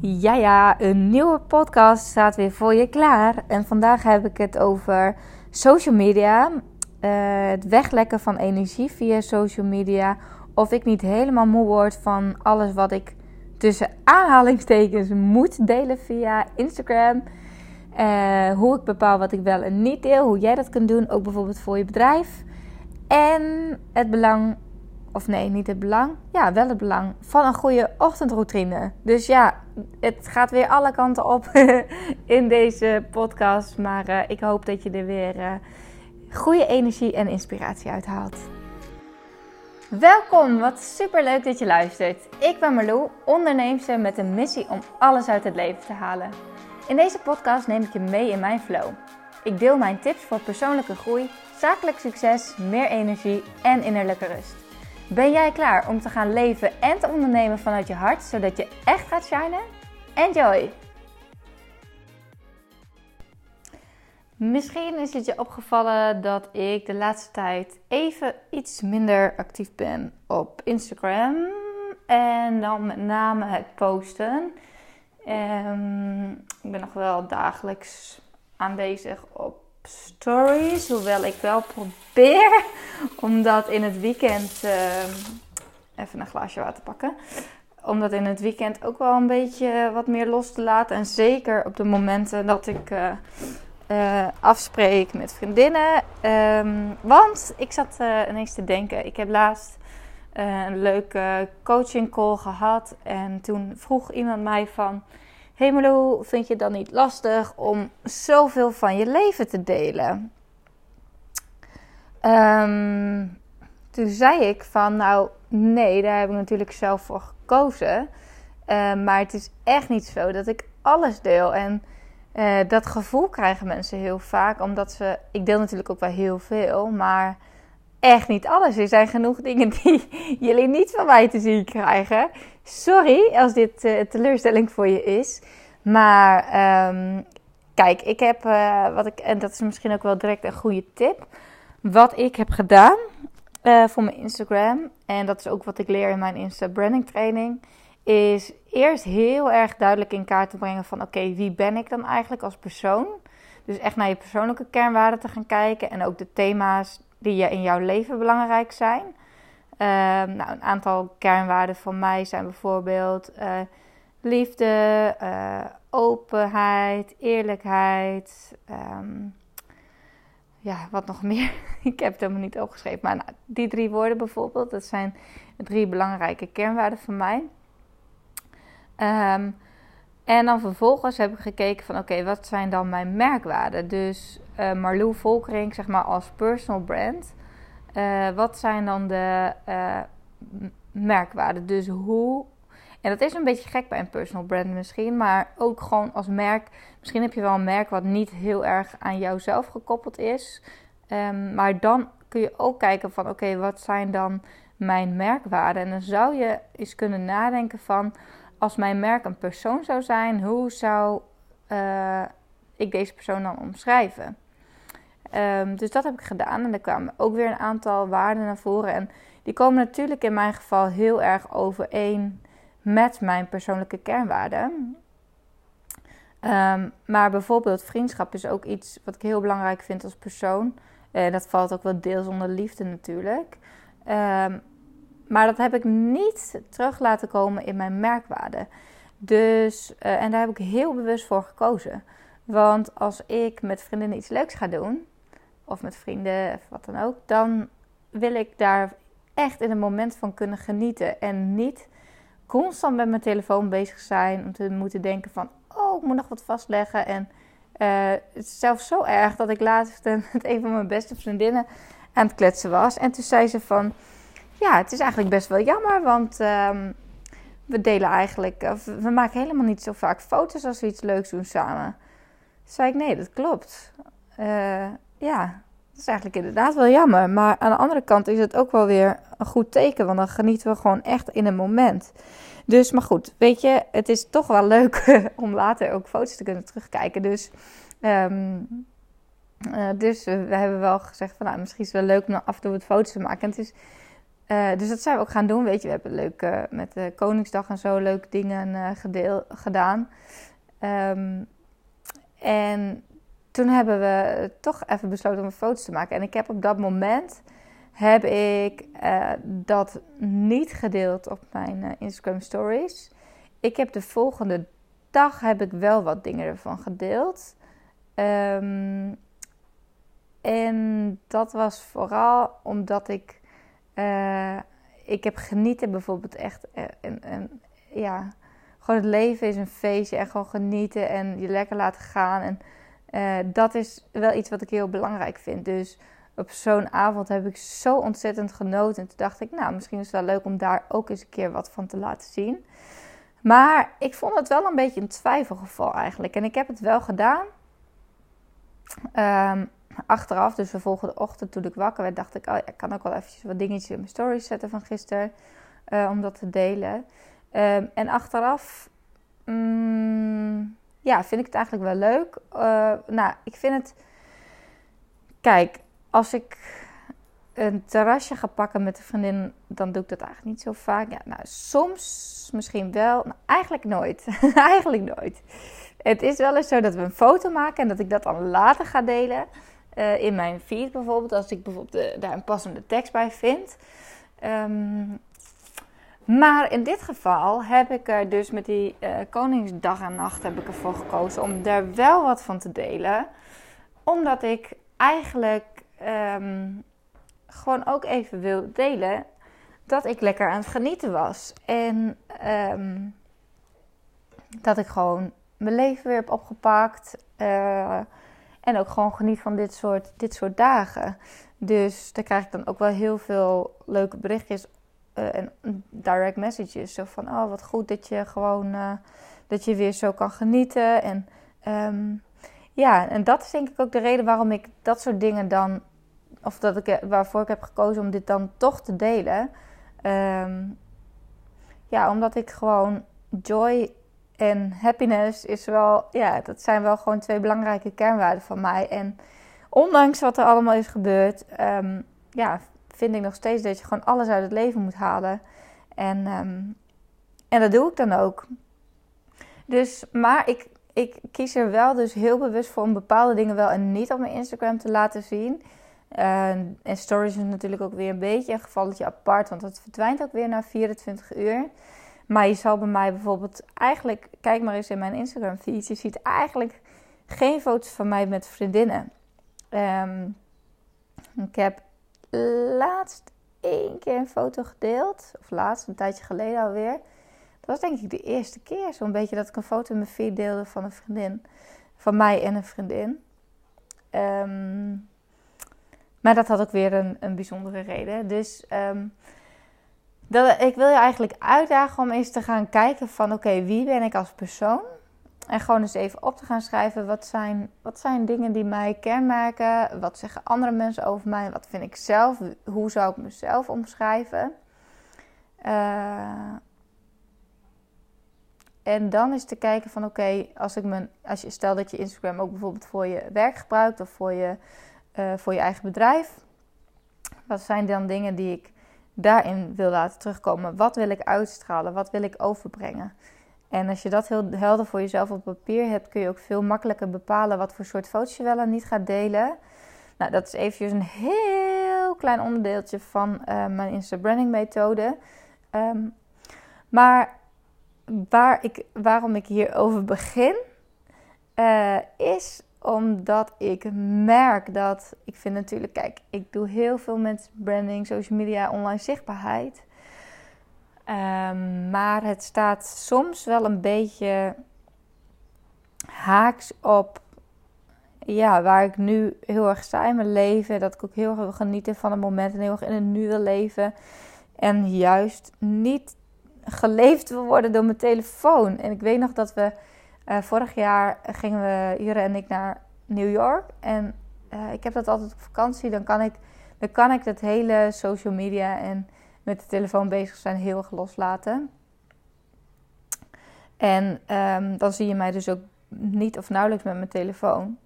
Ja, ja, een nieuwe podcast staat weer voor je klaar. En vandaag heb ik het over social media. Uh, het weglekken van energie via social media. Of ik niet helemaal moe word van alles wat ik tussen aanhalingstekens moet delen via Instagram. Uh, hoe ik bepaal wat ik wel en niet deel. Hoe jij dat kunt doen, ook bijvoorbeeld voor je bedrijf. En het belang of nee, niet het belang. Ja, wel het belang van een goede ochtendroutine. Dus ja, het gaat weer alle kanten op in deze podcast. Maar uh, ik hoop dat je er weer uh, goede energie en inspiratie uit haalt. Welkom, wat super leuk dat je luistert. Ik ben Marlou, onderneemster met een missie om alles uit het leven te halen. In deze podcast neem ik je mee in mijn flow. Ik deel mijn tips voor persoonlijke groei, zakelijk succes, meer energie en innerlijke rust. Ben jij klaar om te gaan leven en te ondernemen vanuit je hart, zodat je echt gaat shinen? Enjoy! Misschien is het je opgevallen dat ik de laatste tijd even iets minder actief ben op Instagram. En dan met name het posten. Um, ik ben nog wel dagelijks aanwezig op stories. Hoewel ik wel probeer om dat in het weekend. Ehm, even een glaasje water pakken. Om dat in het weekend ook wel een beetje wat meer los te laten. En zeker op de momenten dat ik uh, afspreek met vriendinnen. Um, want ik zat uh, ineens te denken. Ik heb laatst een leuke coaching call gehad. En toen vroeg iemand mij van hey vind je het dan niet lastig om zoveel van je leven te delen? Um, toen zei ik van, nou nee, daar heb ik natuurlijk zelf voor gekozen. Uh, maar het is echt niet zo dat ik alles deel. En uh, dat gevoel krijgen mensen heel vaak, omdat ze, ik deel natuurlijk ook wel heel veel, maar echt niet alles. Er zijn genoeg dingen die jullie niet van mij te zien krijgen. Sorry als dit uh, teleurstelling voor je is. Maar um, kijk, ik heb uh, wat ik, en dat is misschien ook wel direct een goede tip. Wat ik heb gedaan uh, voor mijn Instagram, en dat is ook wat ik leer in mijn Insta branding training, is eerst heel erg duidelijk in kaart te brengen van oké, wie ben ik dan eigenlijk als persoon? Dus echt naar je persoonlijke kernwaarden te gaan kijken en ook de thema's die in jouw leven belangrijk zijn. Uh, nou, een aantal kernwaarden van mij zijn bijvoorbeeld uh, liefde, uh, openheid, eerlijkheid. Um, ja, wat nog meer? ik heb het helemaal niet opgeschreven. Maar nou, die drie woorden bijvoorbeeld, dat zijn drie belangrijke kernwaarden van mij. Um, en dan vervolgens heb ik gekeken van oké, wat zijn dan mijn merkwaarden? Dus uh, Marlou Volkering, zeg maar als personal brand. Uh, wat zijn dan de uh, merkwaarden? Dus hoe en dat is een beetje gek bij een personal brand misschien, maar ook gewoon als merk. Misschien heb je wel een merk wat niet heel erg aan jouzelf gekoppeld is. Um, maar dan kun je ook kijken van oké, wat zijn dan mijn merkwaarden? En dan zou je eens kunnen nadenken van als mijn merk een persoon zou zijn, hoe zou ik deze persoon dan omschrijven? Um, dus dat heb ik gedaan en er kwamen ook weer een aantal waarden naar voren. En die komen natuurlijk in mijn geval heel erg overeen met mijn persoonlijke kernwaarden. Um, maar bijvoorbeeld vriendschap is ook iets wat ik heel belangrijk vind als persoon. Uh, dat valt ook wel deels onder liefde natuurlijk. Um, maar dat heb ik niet terug laten komen in mijn merkwaarden. Dus, uh, en daar heb ik heel bewust voor gekozen. Want als ik met vriendinnen iets leuks ga doen, of met vrienden of wat dan ook, dan wil ik daar echt in een moment van kunnen genieten. En niet constant met mijn telefoon bezig zijn. Om te moeten denken van, oh, ik moet nog wat vastleggen. En uh, het is zelfs zo erg dat ik laatst met een van mijn beste vriendinnen aan het kletsen was. En toen zei ze van, ja, het is eigenlijk best wel jammer, want um, we delen eigenlijk, we maken helemaal niet zo vaak foto's als we iets leuks doen samen. Toen zei ik, nee, dat klopt. Uh, ja, dat is eigenlijk inderdaad wel jammer. Maar aan de andere kant is het ook wel weer een goed teken. Want dan genieten we gewoon echt in een moment. Dus, maar goed, weet je, het is toch wel leuk om later ook foto's te kunnen terugkijken. Dus, um, uh, dus we hebben wel gezegd van, nou, misschien is het wel leuk om af en toe wat foto's te maken. En het is Uh, dus dat zijn we ook gaan doen. Weet je, we hebben leuk uh, met Koningsdag en zo leuke dingen gedeel, gedaan. Um, en toen hebben we toch even besloten om foto's te maken. En ik heb op dat moment heb ik dat niet gedeeld op mijn Instagram stories. Ik heb de volgende dag heb ik wel wat dingen ervan gedeeld. Um, en dat was vooral omdat ik, ik heb genieten bijvoorbeeld echt. En, eh, en, ja, gewoon het leven is een feestje en gewoon genieten en je lekker laten gaan. En uh, dat is wel iets wat ik heel belangrijk vind. Dus op zo'n avond heb ik zo ontzettend genoten. En toen dacht ik, nou, misschien is het wel leuk om daar ook eens een keer wat van te laten zien. Maar ik vond het wel een beetje een twijfelgeval eigenlijk. En ik heb het wel gedaan. Um, achteraf, dus de volgende ochtend toen ik wakker werd, dacht ik, oh ik kan ook wel eventjes wat dingetjes in mijn stories zetten van gisteren. Uh, om dat te delen. Um, en achteraf, mm, ja, vind ik het eigenlijk wel leuk. Uh, nou, ik vind het, kijk, als ik een terrasje ga pakken met een vriendin, dan doe ik dat eigenlijk niet zo vaak. Ja, nou, soms misschien wel. Nou, eigenlijk nooit. eigenlijk nooit. Het is wel eens zo dat we een foto maken en dat ik dat dan later ga delen. Uh, in mijn feed bijvoorbeeld. Als ik bijvoorbeeld de, daar een passende tekst bij vind. Um, maar in dit geval heb ik er dus met die uh, Koningsdag en Nacht heb ik ervoor gekozen om daar wel wat van te delen. Omdat ik eigenlijk um, gewoon ook even wil delen dat ik lekker aan het genieten was. En um, dat ik gewoon mijn leven weer heb opgepakt. Uh, en ook gewoon geniet van dit soort, dit soort dagen. Dus daar krijg ik dan ook wel heel veel leuke berichtjes uh, en direct messages. Zo van, oh wat goed dat je gewoon, uh, dat je weer zo kan genieten. En um, ja, en dat is denk ik ook de reden waarom ik dat soort dingen dan, of dat ik, waarvoor ik heb gekozen om dit dan toch te delen. Um, ja, omdat ik gewoon joy en happiness is wel, ja, dat zijn wel gewoon twee belangrijke kernwaarden van mij. En ondanks wat er allemaal is gebeurd, um, ja, vind ik nog steeds dat je gewoon alles uit het leven moet halen. En, um, en dat doe ik dan ook. Dus, maar ik, ik kies er wel dus heel bewust voor om bepaalde dingen wel en niet op mijn Instagram te laten zien. En stories is natuurlijk ook weer een beetje een gevalletje apart, want dat verdwijnt ook weer na 24 uur. Maar je zal bij mij bijvoorbeeld eigenlijk, kijk maar eens in mijn Instagram feed, je ziet eigenlijk geen foto's van mij met vriendinnen. Um, ik heb laatst één keer een foto gedeeld, of laatst, een tijdje geleden alweer. Dat was denk ik de eerste keer zo'n beetje dat ik een foto in mijn feed deelde van een vriendin. Van mij en een vriendin. Um, maar dat had ook weer een, een bijzondere reden. Dus um, dat, ik wil je eigenlijk uitdagen om eens te gaan kijken van oké, wie ben ik als persoon? En gewoon eens even op te gaan schrijven wat zijn, wat zijn dingen die mij kenmerken? Wat zeggen andere mensen over mij? Wat vind ik zelf? Hoe zou ik mezelf omschrijven? Uh, en dan is te kijken van oké, als ik mijn, als je stel dat je Instagram ook bijvoorbeeld voor je werk gebruikt of voor je, uh, voor je eigen bedrijf. Wat zijn dan dingen die ik daarin wil laten terugkomen. Wat wil ik uitstralen? Wat wil ik overbrengen? En als je dat heel helder voor jezelf op papier hebt, kun je ook veel makkelijker bepalen wat voor soort foto's je wel en niet gaat delen. Nou, dat is eventjes een heel klein onderdeeltje van uh, mijn Insta-branding methode. Um, maar waar ik, waarom ik hierover begin, uh, is omdat ik merk dat, ik vind natuurlijk, kijk, ik doe heel veel met branding, social media, online zichtbaarheid. Um, maar het staat soms wel een beetje haaks op ja, waar ik nu heel erg sta in mijn leven. Dat ik ook heel erg wil genieten van het moment en heel erg in het nu wil leven. En juist niet geleefd wil worden door mijn telefoon. En ik weet nog dat we uh, vorig jaar gingen we, Jure en ik, naar New York. En uh, ik heb dat altijd op vakantie. Dan kan ik, dan kan ik dat hele social media en met de telefoon bezig zijn heel erg loslaten. En um, dan zie je mij dus ook niet of nauwelijks met mijn telefoon.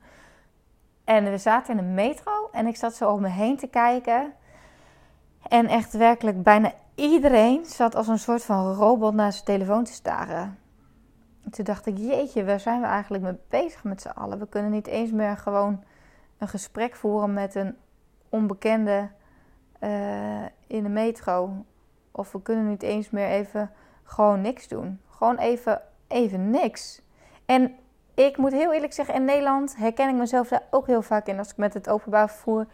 En we zaten in een metro en ik zat zo om me heen te kijken. En echt werkelijk bijna iedereen zat als een soort van robot naar zijn telefoon te staren. Toen dacht ik, jeetje, waar zijn we eigenlijk mee bezig met z'n allen? We kunnen niet eens meer gewoon een gesprek voeren met een onbekende uh, in de metro. Of we kunnen niet eens meer even gewoon niks doen. Gewoon even, even niks. En ik moet heel eerlijk zeggen, in Nederland herken ik mezelf daar ook heel vaak in. Als ik met het openbaar vervoer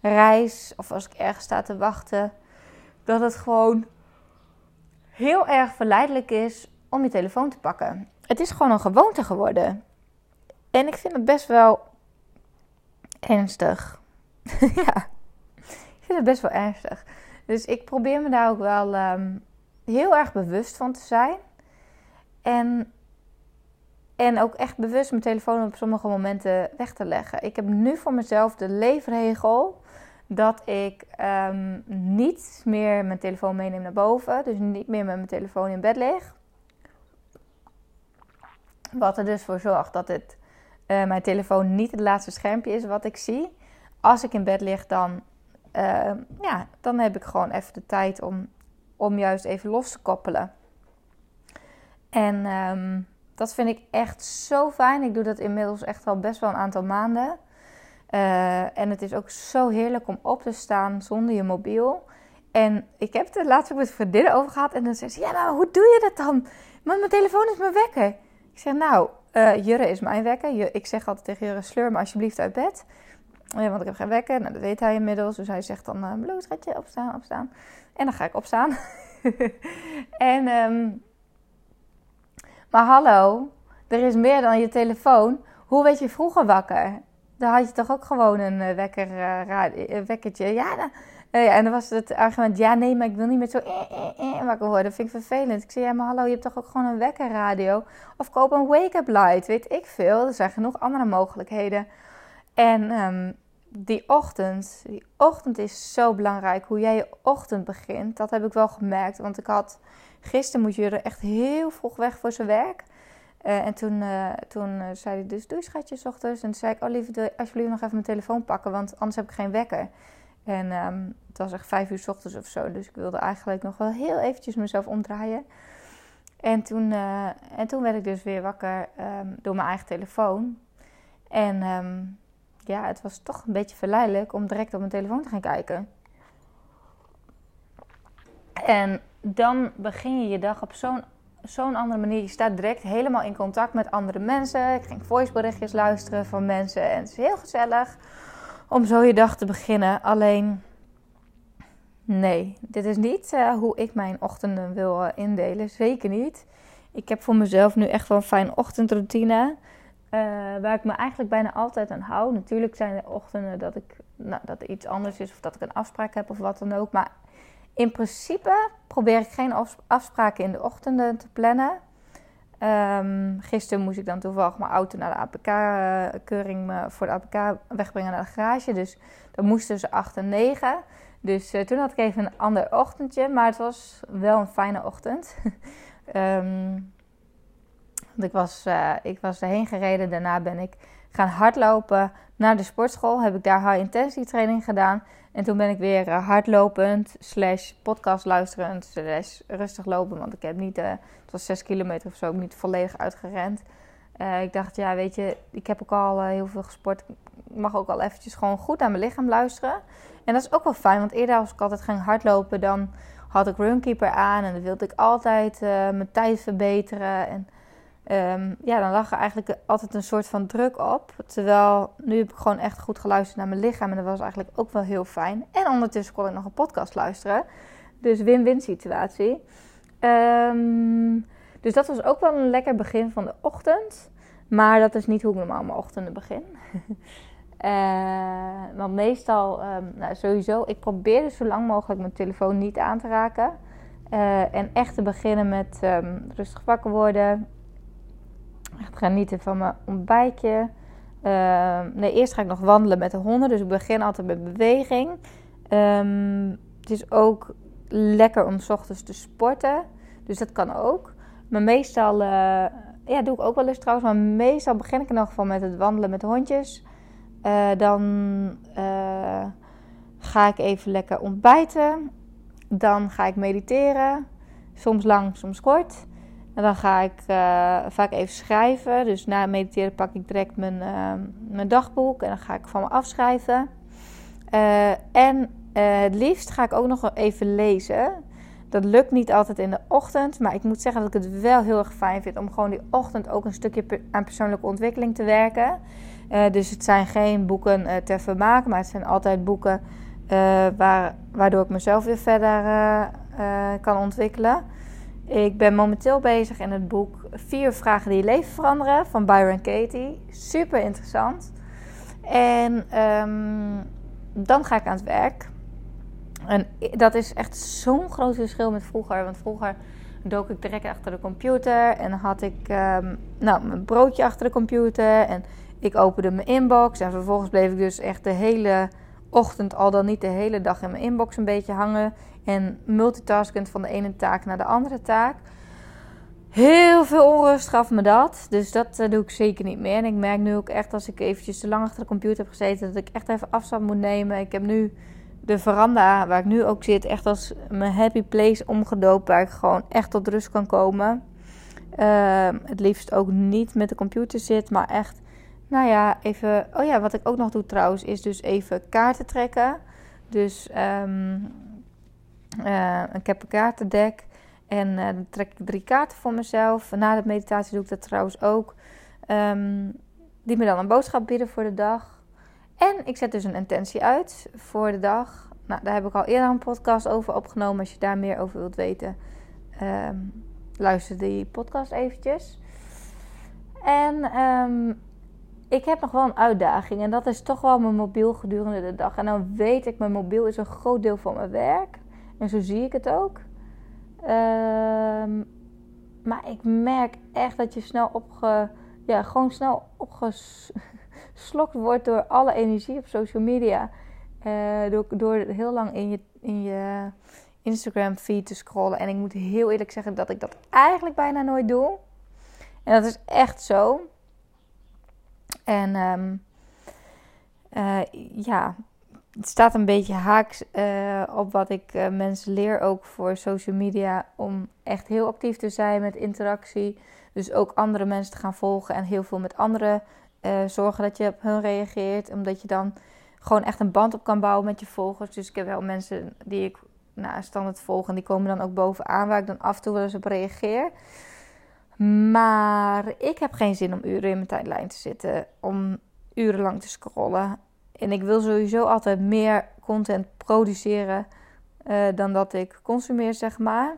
reis of als ik ergens sta te wachten. Dat het gewoon heel erg verleidelijk is om je telefoon te pakken. Het is gewoon een gewoonte geworden. En ik vind het best wel ernstig. ja, ik vind het best wel ernstig. Dus ik probeer me daar ook wel ehm, heel erg bewust van te zijn. En, en ook echt bewust mijn telefoon op sommige momenten weg te leggen. Ik heb nu voor mezelf de leefregel dat ik um, niet meer mijn telefoon meeneem naar boven. Dus niet meer met mijn telefoon in bed lig. Wat er dus voor zorgt dat het, uh, mijn telefoon niet het laatste schermpje is wat ik zie. Als ik in bed lig, dan, uh, ja, dan heb ik gewoon even de tijd om, om juist even los te koppelen. En um, dat vind ik echt zo fijn. Ik doe dat inmiddels echt al best wel een aantal maanden. Uh, en het is ook zo heerlijk om op te staan zonder je mobiel. En ik heb het laatst ook met vriendinnen over gehad. En dan zei ze, ja, maar hoe doe je dat dan? Want mijn telefoon is mijn wekker. Ik zeg, nou, uh, Jurre is mijn wekker. Ik zeg altijd tegen Jurre, sleur me alsjeblieft uit bed. Ja, want ik heb geen wekker. Nou, dat weet hij inmiddels. Dus hij zegt dan, uh, opstaan, opstaan. En dan ga ik opstaan. en, um, maar hallo, er is meer dan je telefoon. Hoe werd je vroeger wakker? Dan had je toch ook gewoon een uh, wekker, uh, wekkertje. Ja, uh, en dan was het argument: ja, nee, maar ik wil niet met zo eh, wakker worden. Dat vind ik vervelend. Ik zei: ja, maar hallo, je hebt toch ook gewoon een wekkerradio? Of koop een wake-up light, weet ik veel. Er zijn genoeg andere mogelijkheden. En um, die ochtend, die ochtend is zo belangrijk. Hoe jij je ochtend begint, dat heb ik wel gemerkt. Want ik had gisteren moet je er echt heel vroeg weg voor zijn werk. Uh, en toen, uh, toen uh, zei hij dus, doei schatje, s ochtends. En toen zei ik, oh lieve, alsjeblieft nog even mijn telefoon pakken, want anders heb ik geen wekker. En um, het was echt vijf uur s ochtends of zo, dus ik wilde eigenlijk nog wel heel eventjes mezelf omdraaien. En toen, en toen werd ik dus weer wakker um, door mijn eigen telefoon. En ja, het was toch een beetje verleidelijk om direct op mijn telefoon te gaan kijken. En dan begin je je dag op zo'n zo'n andere manier. Je staat direct helemaal in contact met andere mensen. Ik ging voiceberichtjes luisteren van mensen. En het is heel gezellig om zo je dag te beginnen. Alleen, nee, dit is niet uh, hoe ik mijn ochtenden wil uh, indelen. Zeker niet. Ik heb voor mezelf nu echt wel een fijne ochtendroutine. Uh, waar ik me eigenlijk bijna altijd aan hou. Natuurlijk zijn er ochtenden dat, ik, nou, dat er iets anders is. Of dat ik een afspraak heb of wat dan ook. Maar in principe probeer ik geen afspraken in de ochtenden te plannen. Um, gisteren moest ik dan toevallig mijn auto naar de APK-keuring eh, voor de APK wegbrengen naar de garage. Dus dat moest tussen 8 en 9. Dus toen had ik even een ander ochtendje, maar het was wel een fijne ochtend. um, want ik was, uh, ik was erheen gereden, daarna ben ik gaan hardlopen naar de sportschool. Heb ik daar high intensity training gedaan. En toen ben ik weer uh, hardlopend, slash podcast luisterend, slash rustig lopen. Want ik heb niet, uh, het was 6 kilometer of zo, niet volledig uitgerend. Ik dacht, ja, weet je, ik heb ook al heel veel gesport. Ik mag ook al eventjes gewoon goed naar mijn lichaam luisteren. En dat is ook wel fijn, want eerder als ik altijd ging hardlopen, dan had ik Runkeeper aan. En dan wilde ik altijd mijn tijd verbeteren. En Um, ja, dan lag er eigenlijk altijd een soort van druk op. Terwijl nu heb ik gewoon echt goed geluisterd naar mijn lichaam. En dat was eigenlijk ook wel heel fijn. En ondertussen kon ik nog een podcast luisteren. Dus win-win situatie. Um, dus dat was ook wel een lekker begin van de ochtend. Maar dat is niet hoe ik normaal mijn ochtenden begin. uh, want meestal, um, nou sowieso, ik probeer dus zo lang mogelijk mijn telefoon niet aan te raken. Uh, en echt te beginnen met rustig wakker worden Echt genieten van mijn ontbijtje. Uh, nee, eerst ga ik nog wandelen met de honden. Dus ik begin altijd met beweging. Um, het is ook lekker om s ochtends te sporten. Dus dat kan ook. Maar meestal, uh, ja, doe ik ook wel eens trouwens. Maar meestal begin ik in ieder geval met het wandelen met de hondjes. Uh, dan ga ik even lekker ontbijten. Dan ga ik mediteren. Soms lang, soms kort. En dan ga ik uh, vaak even schrijven. Dus na mediteren pak ik direct mijn, uh, mijn dagboek en dan ga ik van me afschrijven. Uh, en het liefst ga ik ook nog even lezen. Dat lukt niet altijd in de ochtend, maar ik moet zeggen dat ik het wel heel erg fijn vind om gewoon die ochtend ook een stukje aan persoonlijke ontwikkeling te werken. dus het zijn geen boeken ter vermaak, maar het zijn altijd boeken waar, waardoor ik mezelf weer verder kan ontwikkelen. Ik ben momenteel bezig in het boek Vier vragen die je leven veranderen van Byron Katie. Super interessant. En um, dan ga ik aan het werk. En dat is echt zo'n groot verschil met vroeger. Want vroeger dook ik direct achter de computer en had ik um, nou, mijn broodje achter de computer. En ik opende mijn inbox. En vervolgens bleef ik dus echt de hele ochtend, al dan niet de hele dag in mijn inbox een beetje hangen. En multitaskend van de ene taak naar de andere taak. Heel veel onrust gaf me dat. Dus dat uh, doe ik zeker niet meer. En ik merk nu ook echt als ik eventjes te lang achter de computer heb gezeten... dat ik echt even afstand moet nemen. Ik heb nu de veranda waar ik nu ook zit... echt als mijn happy place omgedoopt... waar ik gewoon echt tot rust kan komen. Uh, het liefst ook niet met de computer zit, maar echt... Nou ja, even... Oh ja, wat ik ook nog doe trouwens... is dus even kaarten trekken. Dus... Um, uh, ik heb een kaartendek en uh, dan trek ik drie kaarten voor mezelf. Na de meditatie doe ik dat trouwens ook. Um, die me dan een boodschap bieden voor de dag. En ik zet dus een intentie uit voor de dag. Nou, daar heb ik al eerder een podcast over opgenomen. Als je daar meer over wilt weten, um, luister die podcast eventjes. En um, ik heb nog wel een uitdaging. En dat is toch wel mijn mobiel gedurende de dag. En dan weet ik, mijn mobiel is een groot deel van mijn werk. En zo zie ik het ook. Um, maar ik merk echt dat je snel opge... Ja, gewoon snel opgeslokt wordt door alle energie op social media. Uh, door, door heel lang in je, in je Instagram feed te scrollen. En ik moet heel eerlijk zeggen dat ik dat eigenlijk bijna nooit doe. En dat is echt zo. En um, uh, ja, het staat een beetje haaks uh, op wat ik uh, mensen leer ook voor social media. Om echt heel actief te zijn met interactie. Dus ook andere mensen te gaan volgen en heel veel met anderen uh, zorgen dat je op hun reageert. Omdat je dan gewoon echt een band op kan bouwen met je volgers. Dus ik heb wel mensen die ik nou, standaard volg en die komen dan ook bovenaan waar ik dan af en toe wel eens op reageer. Maar ik heb geen zin om uren in mijn tijdlijn te zitten. Om urenlang te scrollen. En ik wil sowieso altijd meer content produceren uh, dan dat ik consumeer, zeg maar.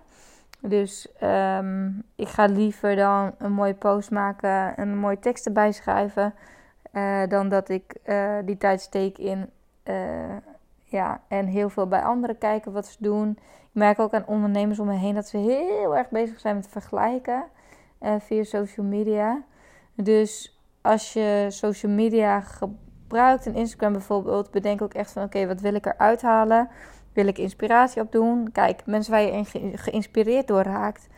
Dus um, ik ga liever dan een mooie post maken en een mooie tekst erbij schrijven. Uh, dan dat ik uh, die tijd steek in. ja, en heel veel bij anderen kijken wat ze doen. Ik merk ook aan ondernemers om me heen dat ze heel erg bezig zijn met vergelijken via social media. Dus als je social media. En Instagram bijvoorbeeld, bedenk ook echt van oké, wat wil ik eruit halen? Wil ik inspiratie op doen? Kijk, mensen waar je ge geïnspireerd door raakt,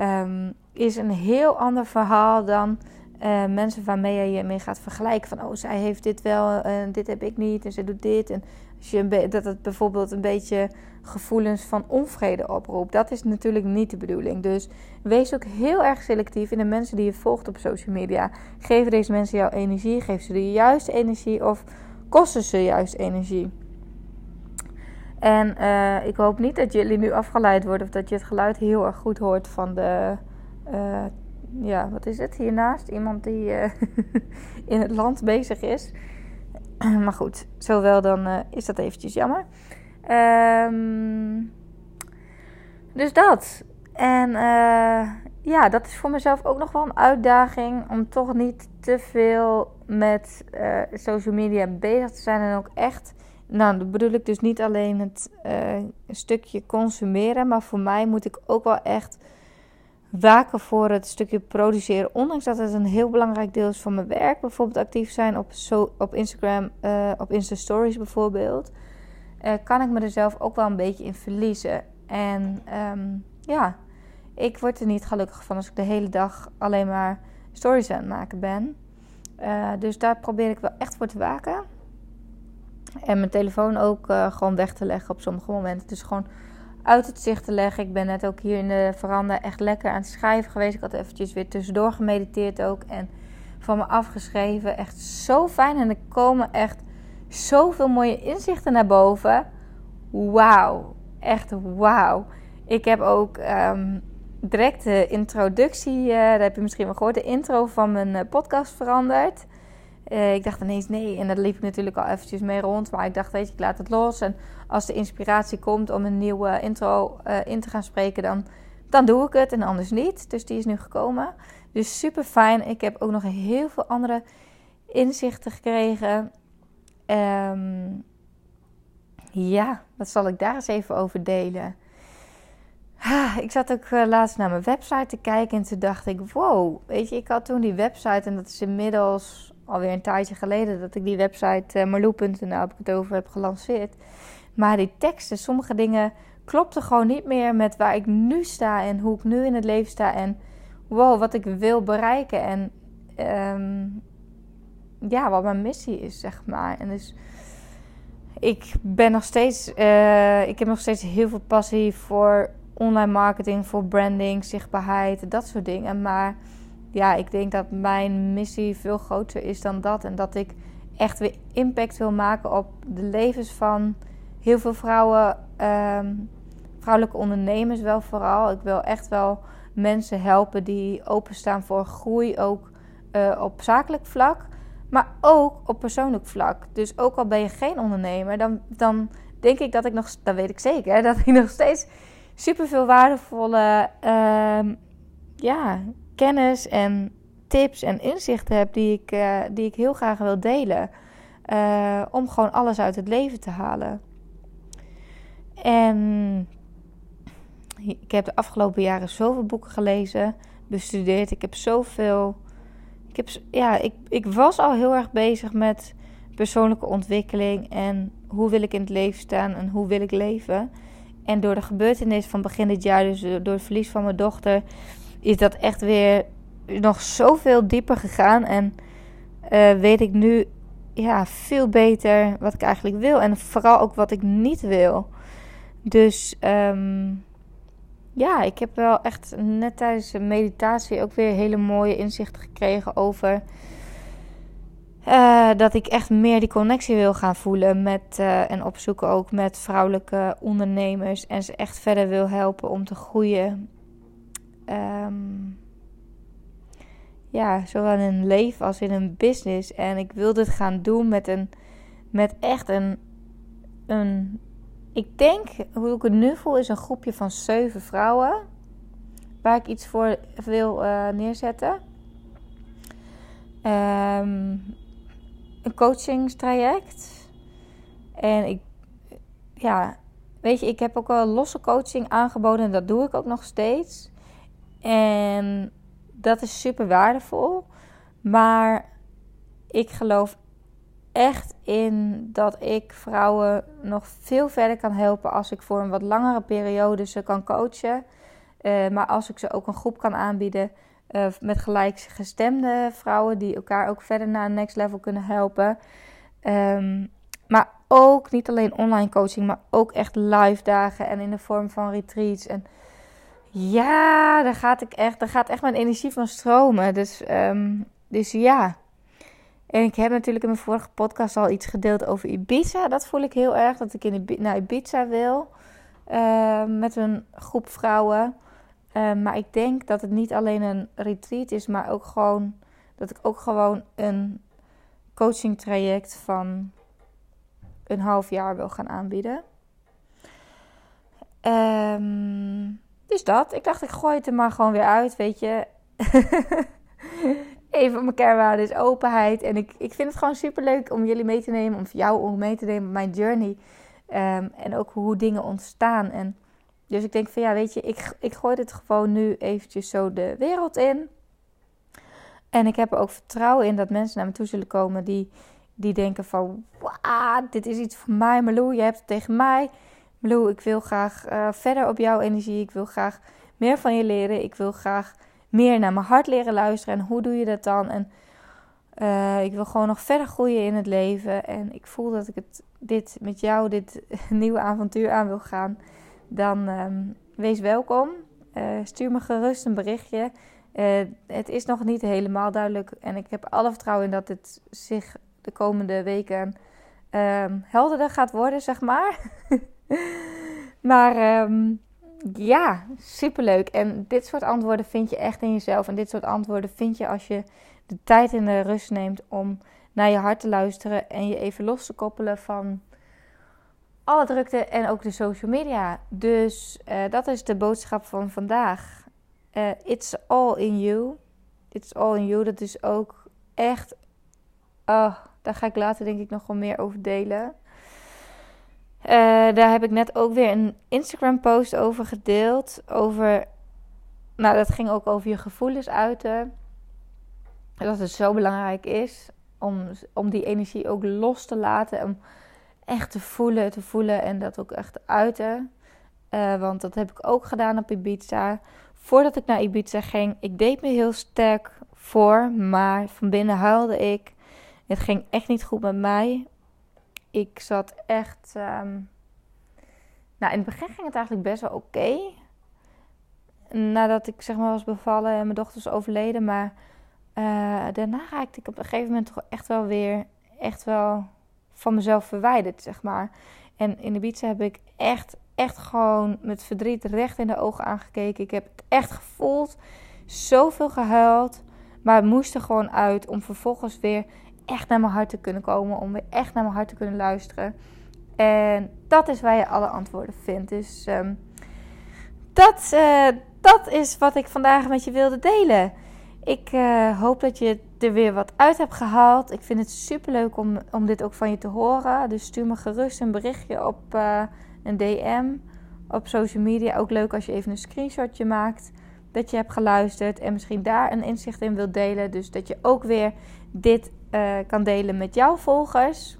um, is een heel ander verhaal dan uh, mensen waarmee je je mee gaat vergelijken. Van oh, zij heeft dit wel en dit heb ik niet en ze doet dit. En als je dat het bijvoorbeeld een beetje gevoelens van onvrede oproept. Dat is natuurlijk niet de bedoeling. Dus wees ook heel erg selectief in de mensen die je volgt op social media. Geven deze mensen jouw energie? Geef ze de juiste energie of kosten ze juist energie? En uh, ik hoop niet dat jullie nu afgeleid worden of dat je het geluid heel erg goed hoort van de. Ja, wat is het hiernaast? Iemand die uh, in het land bezig is. maar goed, zowel dan is dat eventjes jammer. Um, dus dat. En uh, ja, dat is voor mezelf ook nog wel een uitdaging om toch niet te veel met social media bezig te zijn. En ook echt, nou, dat bedoel ik dus niet alleen het stukje consumeren, maar voor mij moet ik ook wel echt waken voor het stukje produceren. Ondanks dat het een heel belangrijk deel is van mijn werk. Bijvoorbeeld actief zijn op, op Instagram, op Insta Stories bijvoorbeeld uh, kan ik me er zelf ook wel een beetje in verliezen. En um, ja, ik word er niet gelukkig van als ik de hele dag alleen maar stories aan het maken ben. Uh, dus daar probeer ik wel echt voor te waken. En mijn telefoon ook gewoon weg te leggen op sommige momenten. Dus gewoon uit het zicht te leggen. Ik ben net ook hier in de veranda echt lekker aan het schrijven geweest. Ik had eventjes weer tussendoor gemediteerd ook. En van me afgeschreven. Echt zo fijn. En er komen echt zoveel mooie inzichten naar boven. Wauw. Echt wauw. Ik heb ook um, direct de introductie, uh, dat heb je misschien wel gehoord, de intro van mijn uh, podcast veranderd. Uh, ik dacht ineens nee, en dat liep ik natuurlijk al eventjes mee rond. Maar ik dacht, weet je, ik laat het los. En als de inspiratie komt om een nieuwe intro in te gaan spreken, dan, dan doe ik het en anders niet. Dus die is nu gekomen. Dus super fijn. Ik heb ook nog heel veel andere inzichten gekregen. Um, ja, wat zal ik daar eens even over delen? ik zat ook uh, laatst naar mijn website te kijken en toen dacht ik: wow, weet je, ik had toen die website en dat is inmiddels alweer een tijdje geleden dat ik die website uh, marloe.nl heb ik het over heb gelanceerd. Maar die teksten, sommige dingen klopten gewoon niet meer met waar ik nu sta en hoe ik nu in het leven sta en wow, wat ik wil bereiken en um, ja, wat mijn missie is, zeg maar. En dus ik ben nog steeds, uh, ik heb nog steeds heel veel passie voor online marketing, voor branding, zichtbaarheid, dat soort dingen. Maar ja, ik denk dat mijn missie veel groter is dan dat. En dat ik echt weer impact wil maken op de levens van heel veel vrouwen, um, vrouwelijke ondernemers wel vooral. Ik wil echt wel mensen helpen die openstaan voor groei, ook uh, op zakelijk vlak. Maar ook op persoonlijk vlak. Dus ook al ben je geen ondernemer, dan, dan denk ik dat ik nog, dat weet ik zeker, dat ik nog steeds superveel waardevolle uh, ja, kennis en tips en inzichten heb die ik, uh, die ik heel graag wil delen. Uh, om gewoon alles uit het leven te halen. En ik heb de afgelopen jaren zoveel boeken gelezen, bestudeerd. Ik heb zoveel ik, heb, ja, ik, ik was al heel erg bezig met persoonlijke ontwikkeling en hoe wil ik in het leven staan en hoe wil ik leven. En door de gebeurtenis van begin dit jaar, dus door het verlies van mijn dochter, is dat echt weer nog zoveel dieper gegaan. En uh, weet ik nu ja, veel beter wat ik eigenlijk wil. En vooral ook wat ik niet wil. Dus um, ja, ik heb wel echt net tijdens de meditatie ook weer hele mooie inzichten gekregen over. Uh, dat ik echt meer die connectie wil gaan voelen met uh, en opzoeken ook met vrouwelijke ondernemers. En ze echt verder wil helpen om te groeien. Um, ja, zowel in een leven als in een business. En ik wil dit gaan doen met, een, met echt een, een ik denk, hoe ik het nu voel, is een groepje van zeven vrouwen. Waar ik iets voor wil uh, neerzetten. Um, een coachingstraject. En ik, ja, weet je, ik heb ook wel losse coaching aangeboden. En dat doe ik ook nog steeds. En dat is super waardevol. Maar ik geloof echt in dat ik vrouwen nog veel verder kan helpen als ik voor een wat langere periode ze kan coachen. Uh, maar als ik ze ook een groep kan aanbieden uh, met gelijkgestemde vrouwen die elkaar ook verder naar een next level kunnen helpen. Um, maar ook niet alleen online coaching, maar ook echt live dagen en in de vorm van retreats. En ja, daar gaat, ik echt, daar gaat echt mijn energie van stromen. Dus, um, dus ja. En ik heb natuurlijk in mijn vorige podcast al iets gedeeld over Ibiza. Dat voel ik heel erg, dat ik in naar Ibiza wil. Uh, met een groep vrouwen. Uh, maar ik denk dat het niet alleen een retreat is, maar ook gewoon dat ik ook gewoon een coaching traject van een half jaar wil gaan aanbieden. Um, dus dat. Ik dacht, ik gooi het er maar gewoon weer uit, weet je. een van mijn kernwaarden is openheid. En ik, ik vind het gewoon super leuk om jullie mee te nemen, om jou om mee te nemen op mijn journey. Um, en ook hoe dingen ontstaan. En dus ik denk van ja, weet je, ik, ik gooi dit gewoon nu eventjes zo de wereld in. En ik heb er ook vertrouwen in dat mensen naar me toe zullen komen die, die denken van... Wauw, dit is iets voor mij, Malou, je hebt het tegen mij. Malou, ik wil graag uh, verder op jouw energie. Ik wil graag meer van je leren. Ik wil graag meer naar mijn hart leren luisteren. En hoe doe je dat dan? En Uh, ik wil gewoon nog verder groeien in het leven. En ik voel dat ik het, dit met jou, dit nieuwe avontuur aan wil gaan. Dan um, wees welkom. Uh, stuur me gerust een berichtje. Het is nog niet helemaal duidelijk. En ik heb alle vertrouwen in dat het zich de komende weken um, helderder gaat worden, zeg maar. maar um, ja, superleuk. En dit soort antwoorden vind je echt in jezelf. En dit soort antwoorden vind je als je de tijd en de rust neemt om naar je hart te luisteren en je even los te koppelen van alle drukte en ook de social media. Dus uh, dat is de boodschap van vandaag. Uh, it's all in you. It's all in you. Dat is ook echt. Oh, daar ga ik later denk ik nog wel meer over delen. Uh, daar heb ik net ook weer een Instagram post over gedeeld. Over. Nou, dat ging ook over je gevoelens uiten. Dat het zo belangrijk is om, om die energie ook los te laten. Om echt te voelen, te voelen en dat ook echt te uiten. Uh, want dat heb ik ook gedaan op Ibiza. Voordat ik naar Ibiza ging, ik deed me heel sterk voor, maar van binnen huilde ik. Het ging echt niet goed met mij. Ik zat echt. Um... Nou, in het begin ging het eigenlijk best wel oké. Nadat ik zeg maar was bevallen en mijn dochter was overleden. Maar uh, daarna raakte ik op een gegeven moment toch echt wel weer. Echt wel van mezelf verwijderd, zeg maar. En in de Ibiza heb ik echt, echt gewoon met verdriet recht in de ogen aangekeken. Ik heb het echt gevoeld. Zoveel gehuild. Maar het moest er gewoon uit om vervolgens weer echt naar mijn hart te kunnen komen. Om weer echt naar mijn hart te kunnen luisteren. En dat is waar je alle antwoorden vindt. Dus um, dat, uh, dat is wat ik vandaag met je wilde delen. Ik uh, hoop dat je er weer wat uit hebt gehaald. Ik vind het super leuk om, om dit ook van je te horen. Dus stuur me gerust een berichtje op uh, een DM op social media. Ook leuk als je even een screenshotje maakt dat je hebt geluisterd en misschien daar een inzicht in wilt delen. Dus dat je ook weer dit uh, kan delen met jouw volgers.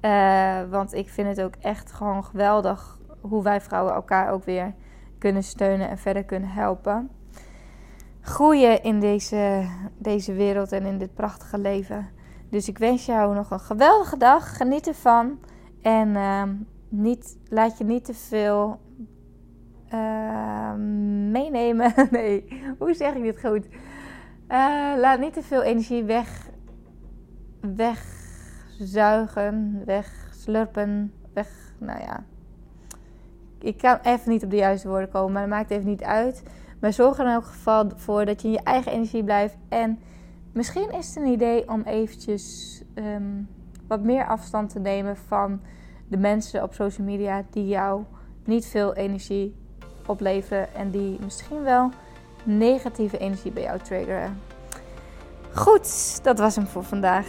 Uh, want ik vind het ook echt gewoon geweldig hoe wij vrouwen elkaar ook weer kunnen steunen en verder kunnen helpen. Groeien in deze, deze wereld en in dit prachtige leven. Dus ik wens jou nog een geweldige dag. Geniet ervan. En uh, niet, laat je niet te veel uh, meenemen. nee, hoe zeg ik dit goed? Uh, laat niet te veel energie weg, wegzuigen, wegslurpen, weg. Nou ja, ik kan even niet op de juiste woorden komen, maar dat maakt even niet uit. Maar zorg er in elk geval voor dat je in je eigen energie blijft. En misschien is het een idee om eventjes um, wat meer afstand te nemen van de mensen op social media die jou niet veel energie opleveren en die misschien wel negatieve energie bij jou triggeren. Goed, dat was hem voor vandaag.